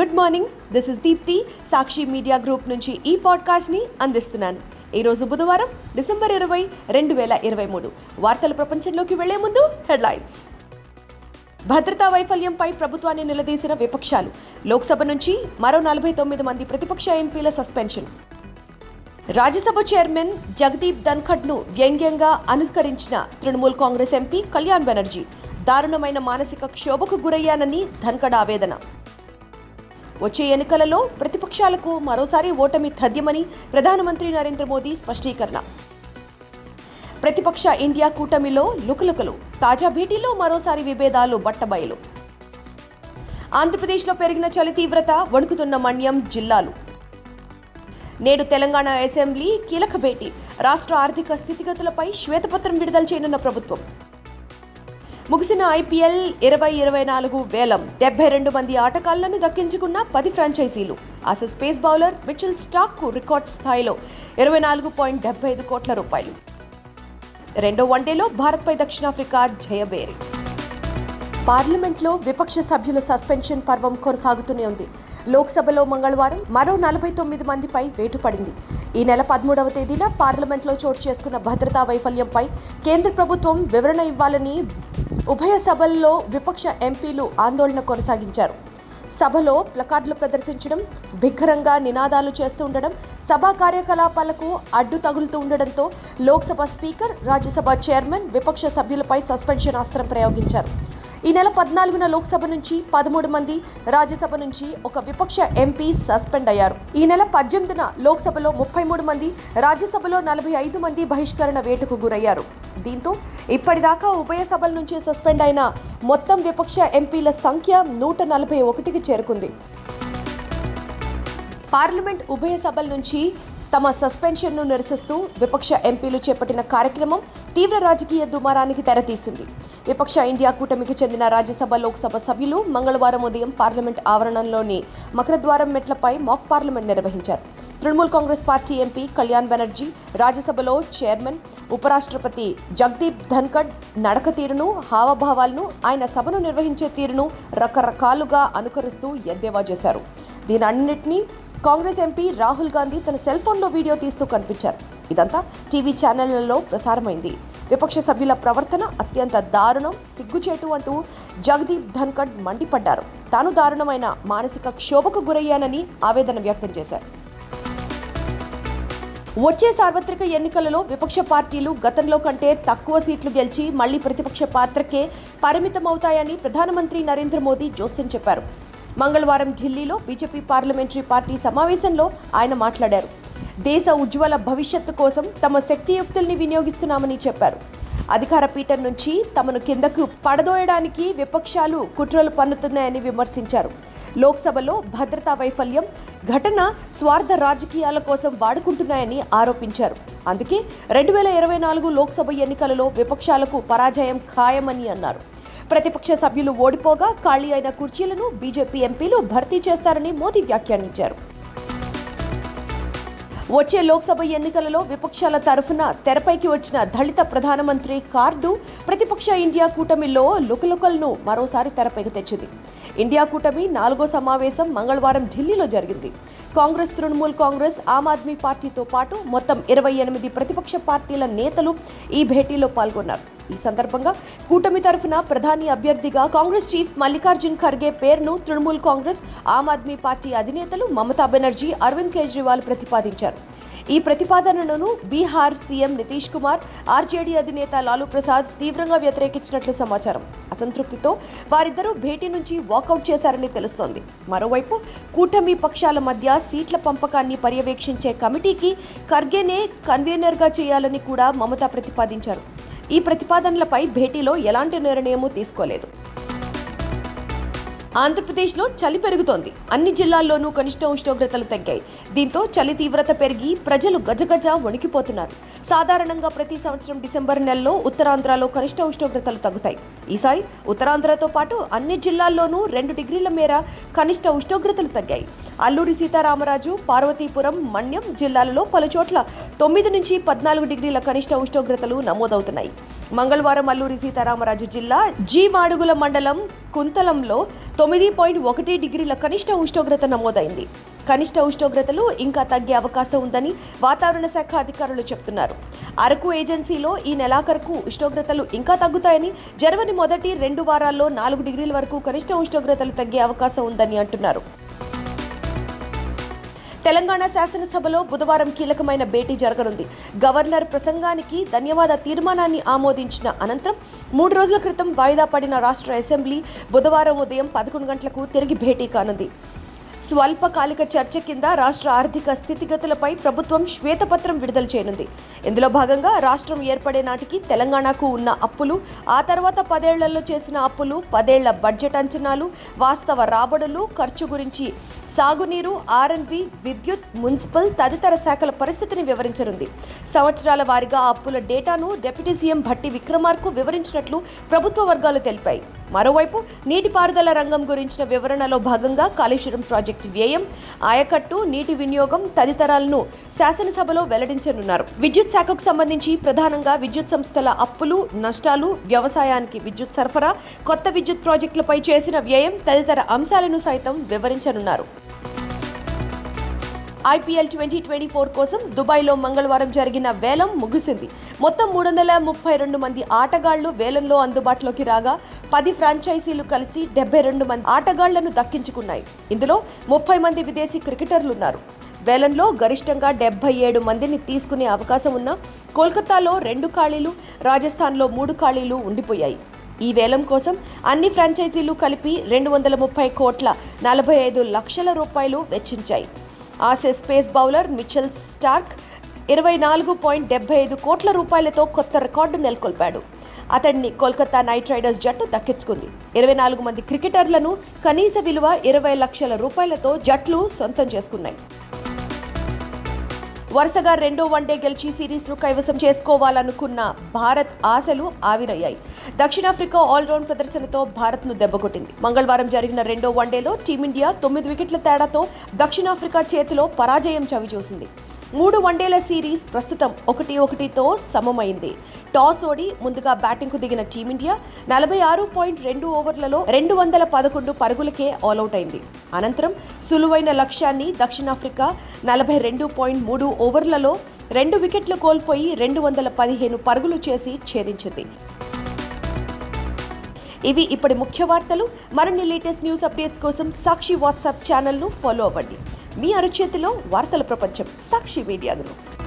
Good morning this is Deepti Sakshi media group నుంచి ఈ పాడ్కాస్ట్ని అందిస్తున్నాను. ఈరోజు బుధవారం డిసెంబర్ ఇరవై రెండు వేల ఇరవై మూడు. వార్తల ప్రపంచంలోకి వెళ్ళే ముందు హెడ్లైన్స్. భద్రతా వైఫల్యంపై ప్రభుత్వాన్ని నిలదీసిన విపక్షాలు. లోక్సభ నుంచి మరో నలభై తొమ్మిది మంది ప్రతిపక్ష ఎంపీల సస్పెన్షన్. రాజ్యసభ చైర్మన్ జగదీప్ ధన్ఖడ్ను వ్యంగ్యంగా అనుస్కరించిన తృణమూల్ కాంగ్రెస్ ఎంపీ కళ్యాణ్ బెనర్జీ దారుణమైన మానసిక క్షోభకు గురయ్యానని ధన్ఖడ్ ఆవేదన. వచ్చే ఎన్నికలలో ప్రతిపక్షాలకు మరోసారి ఓటమి తథ్యమని ప్రధానమంత్రి నరేంద్ర మోదీ స్పష్టీకరణ. ప్రతిపక్ష ఇండియా కూటమిలో లుకలుకలు తాజా భేటీలో మరోసారి విభేదాలు బట్టబయలు. ఆంధ్రప్రదేశ్లో పెరిగిన చలి తీవ్రత వణుకుతున్న మన్యం జిల్లాలు. నేడు తెలంగాణ అసెంబ్లీ కీలక భేటీ రాష్ట్ర ఆర్థిక స్థితిగతులపై శ్వేతపత్రం విడుదల చేయనున్న ప్రభుత్వం. ముగిసిన ఐపీఎల్ ఇరవై ఇరవై నాలుగు వేలం డెబ్బై రెండు మంది ఆటగాళ్ళను దక్కించుకున్న పది ఫ్రాంచైజీలు. ఆసెస్ పేస్ బౌలర్ మిచిల్ స్టాక్కు రికార్డ్ స్థాయిలో ఇరవై నాలుగు పాయింట్ డెబ్బై ఐదు కోట్ల రూపాయలు. రెండో వన్డేలో భారత్పై దక్షిణాఫ్రికా జయబేరి పార్లమెంట్లో విపక్ష సభ్యుల సస్పెన్షన్ పర్వం కొనసాగుతూనే ఉంది. లోక్సభలో మంగళవారం మరో నలభై తొమ్మిది మందిపై వేటు పడింది. ఈ నెల పదమూడవ తేదీన పార్లమెంట్లో చోటు చేసుకున్న భద్రతా వైఫల్యంపై కేంద్ర ప్రభుత్వం వివరణ ఇవ్వాలని ఉభయ సభల్లో విపక్ష ఎంపీలు ఆందోళన కొనసాగించారు. సభలో ప్లకార్డులు ప్రదర్శించడం బిగ్గరంగా నినాదాలు చేస్తూ ఉండడం సభా కార్యకలాపాలకు అడ్డు తగులుతూ ఉండడంతో లోక్సభ స్పీకర్ రాజ్యసభ చైర్మన్ విపక్ష సభ్యులపై సస్పెన్షన్ అస్త్రం ప్రయోగించారు. ఈ నెల పద్నాలుగున లోక్సభ నుంచి పదమూడు మంది రాజ్యసభ నుంచి ఒక విపక్ష ఎంపీ సస్పెండ్ అయ్యారు. ఈ నెల పద్దెనిమిదిన లోక్సభలో ముప్పై మూడు మంది రాజ్యసభలో నలభై ఐదు మంది బహిష్కరణ వేటుకు గురయ్యారు. దీంతో ఇప్పటిదాకా ఉభయ సభల నుంచి సస్పెండ్ అయిన మొత్తం విపక్ష ఎంపీల సంఖ్య నూట నలభై ఒకటికి చేరుకుంది. పార్లమెంట్ ఉభయ సభల నుంచి తమ సస్పెన్షన్ను నిరసిస్తూ విపక్ష ఎంపీలు చేపట్టిన కార్యక్రమం తీవ్ర రాజకీయ దుమారానికి తెరతీసింది. విపక్ష ఇండియా కూటమికి చెందిన రాజ్యసభ లోక్సభ సభ్యులు మంగళవారం ఉదయం పార్లమెంట్ ఆవరణంలోని మకరద్వారం మెట్లపై మాక్ పార్లమెంట్ నిర్వహించారు. Trinamool Congress party MP Kalyan Banerjee రాజ్యసభలో చైర్మన్ ఉపరాష్ట్రపతి జగదీప్ ధన్కడ్ నడక తీరును హావభావాలను ఆయన సభను నిర్వహించే తీరును రకరకాలుగా అనుకరిస్తూ ఎద్దేవా చేశారు. దీనన్నింటినీ కాంగ్రెస్ ఎంపీ రాహుల్ గాంధీ తన సెల్ ఫోన్లో వీడియో తీస్తూ కనిపించారు. ఇదంతా టీవీ ఛానళ్ళలో ప్రసారమైంది. విపక్ష సభ్యుల ప్రవర్తన అత్యంత దారుణం సిగ్గుచేటు అంటూ జగదీప్ ధన్కడ్ మండిపడ్డారు. తాను దారుణమైన మానసిక క్షోభకు గురయ్యానని ఆవేదన వ్యక్తం చేశారు. వచ్చే సార్వత్రిక ఎన్నికలలో విపక్ష పార్టీలు గతంలో కంటే తక్కువ సీట్లు గెలిచి మళ్ళీ ప్రతిపక్ష పాత్రకే పరిమితమవుతాయని ప్రధానమంత్రి నరేంద్ర మోదీ జోస్యం చెప్పారు. మంగళవారం ఢిల్లీలో బీజేపీ పార్లమెంటరీ పార్టీ సమావేశంలో ఆయన మాట్లాడారు. దేశ ఉజ్వల భవిష్యత్తు కోసం తమ శక్తియుక్తుల్ని వినియోగిస్తున్నామని చెప్పారు. అధికార పీఠం నుంచి తమను కిందకు పడదోయడానికి విపక్షాలు కుట్రలు పన్నుతున్నాయని విమర్శించారు. లోక్సభలో భద్రతా వైఫల్యం ఘటన స్వార్థ రాజకీయాల కోసం వాడుకుంటున్నాయని ఆరోపించారు. అందుకే రెండు వేల ఇరవై నాలుగు లోక్సభ ఎన్నికలలో విపక్షాలకు పరాజయం ఖాయమని అన్నారు. ప్రతిపక్ష సభ్యులు ఓడిపోగా ఖాళీ అయిన కుర్చీలను బీజేపీ ఎంపీలు భర్తీ చేస్తారని మోదీ వ్యాఖ్యానించారు. వచ్చే లోక్సభ ఎన్నికలలో విపక్షాల తరఫున తెరపైకి వచ్చిన దళిత ప్రధానమంత్రి కార్డు ప్రతిపక్ష ఇండియా కూటమిలో లుకలుకలను మరోసారి తెరపైకి తెచ్చింది. ఇండియా కూటమి నాలుగో సమావేశం మంగళవారం ఢిల్లీలో జరిగింది. కాంగ్రెస్ తృణమూల్ కాంగ్రెస్ ఆమ్ ఆద్మీ పార్టీతో పాటు మొత్తం ఇరవై ఎనిమిది ప్రతిపక్ష పార్టీల నేతలు ఈ భేటీలో పాల్గొన్నారు. ఈ సందర్భంగా కూటమి తరఫున ప్రధాని అభ్యర్థిగా కాంగ్రెస్ చీఫ్ మల్లికార్జున్ ఖర్గే పేరును తృణమూల్ కాంగ్రెస్ ఆమ్ ఆద్మీ పార్టీ అధినేతలు మమతా బెనర్జీ అరవింద్ కేజ్రీవాల్ ప్రతిపాదించారు. ఈ ప్రతిపాదనలను బీహార్ సీఎం నితీష్ కుమార్ ఆర్జేడీ అధినేత లాలూ ప్రసాద్ తీవ్రంగా వ్యతిరేకించినట్లు సమాచారం. అసంతృప్తితో వారిద్దరూ భేటీ నుంచి వాకౌట్ చేశారని తెలుస్తోంది. మరోవైపు కూటమి పక్షాల మధ్య సీట్ల పంపకాన్ని పర్యవేక్షించే కమిటీకి ఖర్గేనే కన్వీనర్గా చేయాలని కూడా మమత ప్రతిపాదించారు. ఈ ప్రతిపాదనలపై భేటీలో ఎలాంటి నిర్ణయమూ తీసుకోలేదు. ఆంధ్రప్రదేశ్లో చలి పెరుగుతోంది. అన్ని జిల్లాల్లోనూ కనిష్ట ఉష్ణోగ్రతలు తగ్గాయి. దీంతో చలి తీవ్రత పెరిగి ప్రజలు గజగజ వణికిపోతున్నారు. సాధారణంగా ప్రతి సంవత్సరం డిసెంబర్ నెలలో ఉత్తరాంధ్రలో కనిష్ట ఉష్ణోగ్రతలు తగ్గుతాయి. ఈసారి ఉత్తరాంధ్రతో పాటు అన్ని జిల్లాల్లోనూ రెండు డిగ్రీల మేర కనిష్ట ఉష్ణోగ్రతలు తగ్గాయి. అల్లూరి సీతారామరాజు పార్వతీపురం మన్యం జిల్లాలలో పలుచోట్ల తొమ్మిది నుంచి పద్నాలుగు డిగ్రీల కనిష్ట ఉష్ణోగ్రతలు నమోదవుతున్నాయి. మంగళవారం అల్లూరి సీతారామరాజు జిల్లా జీ మాడుగుల మండలం కుంతలంలో తొమ్మిది పాయింట్ ఒకటి డిగ్రీల కనిష్ట ఉష్ణోగ్రత నమోదైంది. కనిష్ట ఉష్ణోగ్రతలు ఇంకా తగ్గే అవకాశం ఉందని వాతావరణ శాఖ అధికారులు చెప్తున్నారు. అరకు ఏజెన్సీలో ఈ నెలాఖరుకు ఉష్ణోగ్రతలు ఇంకా తగ్గుతాయని జనవరి మొదటి రెండు వారాల్లో నాలుగు డిగ్రీల వరకు కనిష్ట ఉష్ణోగ్రతలు తగ్గే అవకాశం ఉందని అంటున్నారు. తెలంగాణ శాసనసభలో బుధవారం కీలకమైన భేటీ జరగనుంది. గవర్నర్ ప్రసంగానికి ధన్యవాద తీర్మానాన్ని ఆమోదించిన అనంతరం మూడు రోజుల క్రితం వాయిదా పడిన రాష్ట్ర అసెంబ్లీ బుధవారం ఉదయం పదకొండు గంటలకు తిరిగి భేటీ కానుంది. స్వల్పకాలిక చర్చ కింద రాష్ట్ర ఆర్థిక స్థితిగతులపై ప్రభుత్వం శ్వేతపత్రం విడుదల చేయనుంది. ఇందులో భాగంగా రాష్ట్రం ఏర్పడే నాటికి తెలంగాణకు ఉన్న అప్పులు ఆ తర్వాత పదేళ్ళలో చేసిన అప్పులు పదేళ్ళ బడ్జెట్ అంచనాలు వాస్తవ రాబడులు ఖర్చు గురించి సాగునీరు ఆర్ఎన్బి విద్యుత్ మున్సిపల్ తదితర శాఖల పరిస్థితిని వివరించనుంది. సంవత్సరాల వారీగా అప్పుల డేటాను డిప్యూటీ సీఎం భట్టి విక్రమార్కు వివరించినట్లు ప్రభుత్వ వర్గాలు తెలిపాయి. మరోవైపు నీటిపారుదల రంగం గురించిన వివరణలో భాగంగా కాళేశ్వరం ప్రాజెక్టు వ్యయం ఆయకట్టు నీటి వినియోగం తదితరాలను శాసనసభలో వెల్లడించనున్నారు. విద్యుత్ శాఖకు సంబంధించి ప్రధానంగా విద్యుత్ సంస్థల అప్పులు నష్టాలు వ్యవసాయానికి విద్యుత్ సరఫరా కొత్త విద్యుత్ ప్రాజెక్టులపై చేసిన వ్యయం తదితర అంశాలను సైతం వివరించనున్నారు. ఐపీఎల్ ట్వంటీ ట్వంటీ ఫోర్ కోసం దుబాయ్లో మంగళవారం జరిగిన వేలం ముగిసింది. మొత్తం మూడు వందల ముప్పై రెండు మంది ఆటగాళ్ళు వేలంలో అందుబాటులోకి రాగా పది ఫ్రాంచైజీలు కలిసి డెబ్బై రెండు మంది ఆటగాళ్ళను దక్కించుకున్నాయి. ఇందులో ముప్పై మంది విదేశీ క్రికెటర్లు ఉన్నారు వేలంలో గరిష్టంగా డెబ్బై ఏడు మందిని తీసుకునే అవకాశం ఉన్న కోల్కతాలో రెండు ఖాళీలు రాజస్థాన్లో మూడు ఖాళీలు ఉండిపోయాయి. ఈ వేలం కోసం అన్ని ఫ్రాంచైజీలు కలిపి రెండు వందల ముప్పై కోట్ల నలభై ఐదు లక్షల రూపాయలు వెచ్చించాయి. Aussie pace bowler Mitchell Starc ఇరవై నాలుగు పాయింట్ డెబ్బై ఐదు కోట్ల రూపాయలతో కొత్త రికార్డు నెలకొల్పాడు. అతడిని కోల్కతా నైట్ రైడర్స్ జట్టు దక్కించుకుంది. ఇరవై నాలుగు మంది క్రికెటర్లను కనీస విలువ ఇరవై లక్షల రూపాయలతో జట్లు సొంతం చేసుకున్నాయి. వరుసగా రెండో వన్డే గెలిచి సిరీస్ను కైవసం చేసుకోవాలనుకున్న భారత్ ఆశలు ఆవిరయ్యాయి. దక్షిణాఫ్రికా ఆల్రౌండ్ ప్రదర్శనతో భారత్ను దెబ్బకొట్టింది. మంగళవారం జరిగిన రెండో వన్డేలో టీమిండియా తొమ్మిది వికెట్ల తేడాతో దక్షిణాఫ్రికా చేతిలో పరాజయం చవిచూసింది. మూడు వన్డేల సిరీస్ ప్రస్తుతం ఒకటి ఒకటితో సమమైంది. టాస్ ఓడి ముందుగా బ్యాటింగ్కు దిగిన టీమిండియా నలభై ఆరు పాయింట్ రెండు ఓవర్లలో రెండు వందల పదకొండు పరుగులకే ఆల్అవుట్ అయింది అనంతరం సులువైన లక్ష్యాన్ని దక్షిణాఫ్రికా నలభై రెండు పాయింట్ మూడు ఓవర్లలో రెండు వికెట్లు కోల్పోయి రెండు వందల పదిహేను పరుగులు చేసి ఛేదించింది. ఇవి ఇప్పటి ముఖ్య వార్తలు. మరిన్ని లేటెస్ట్ న్యూస్ అప్డేట్స్ కోసం సాక్షి వాట్సాప్ ఛానల్ను ఫాలో అవ్వండి. మీ అరచేతిలో వార్తల ప్రపంచం సాక్షి మీడియా గ్రూప్.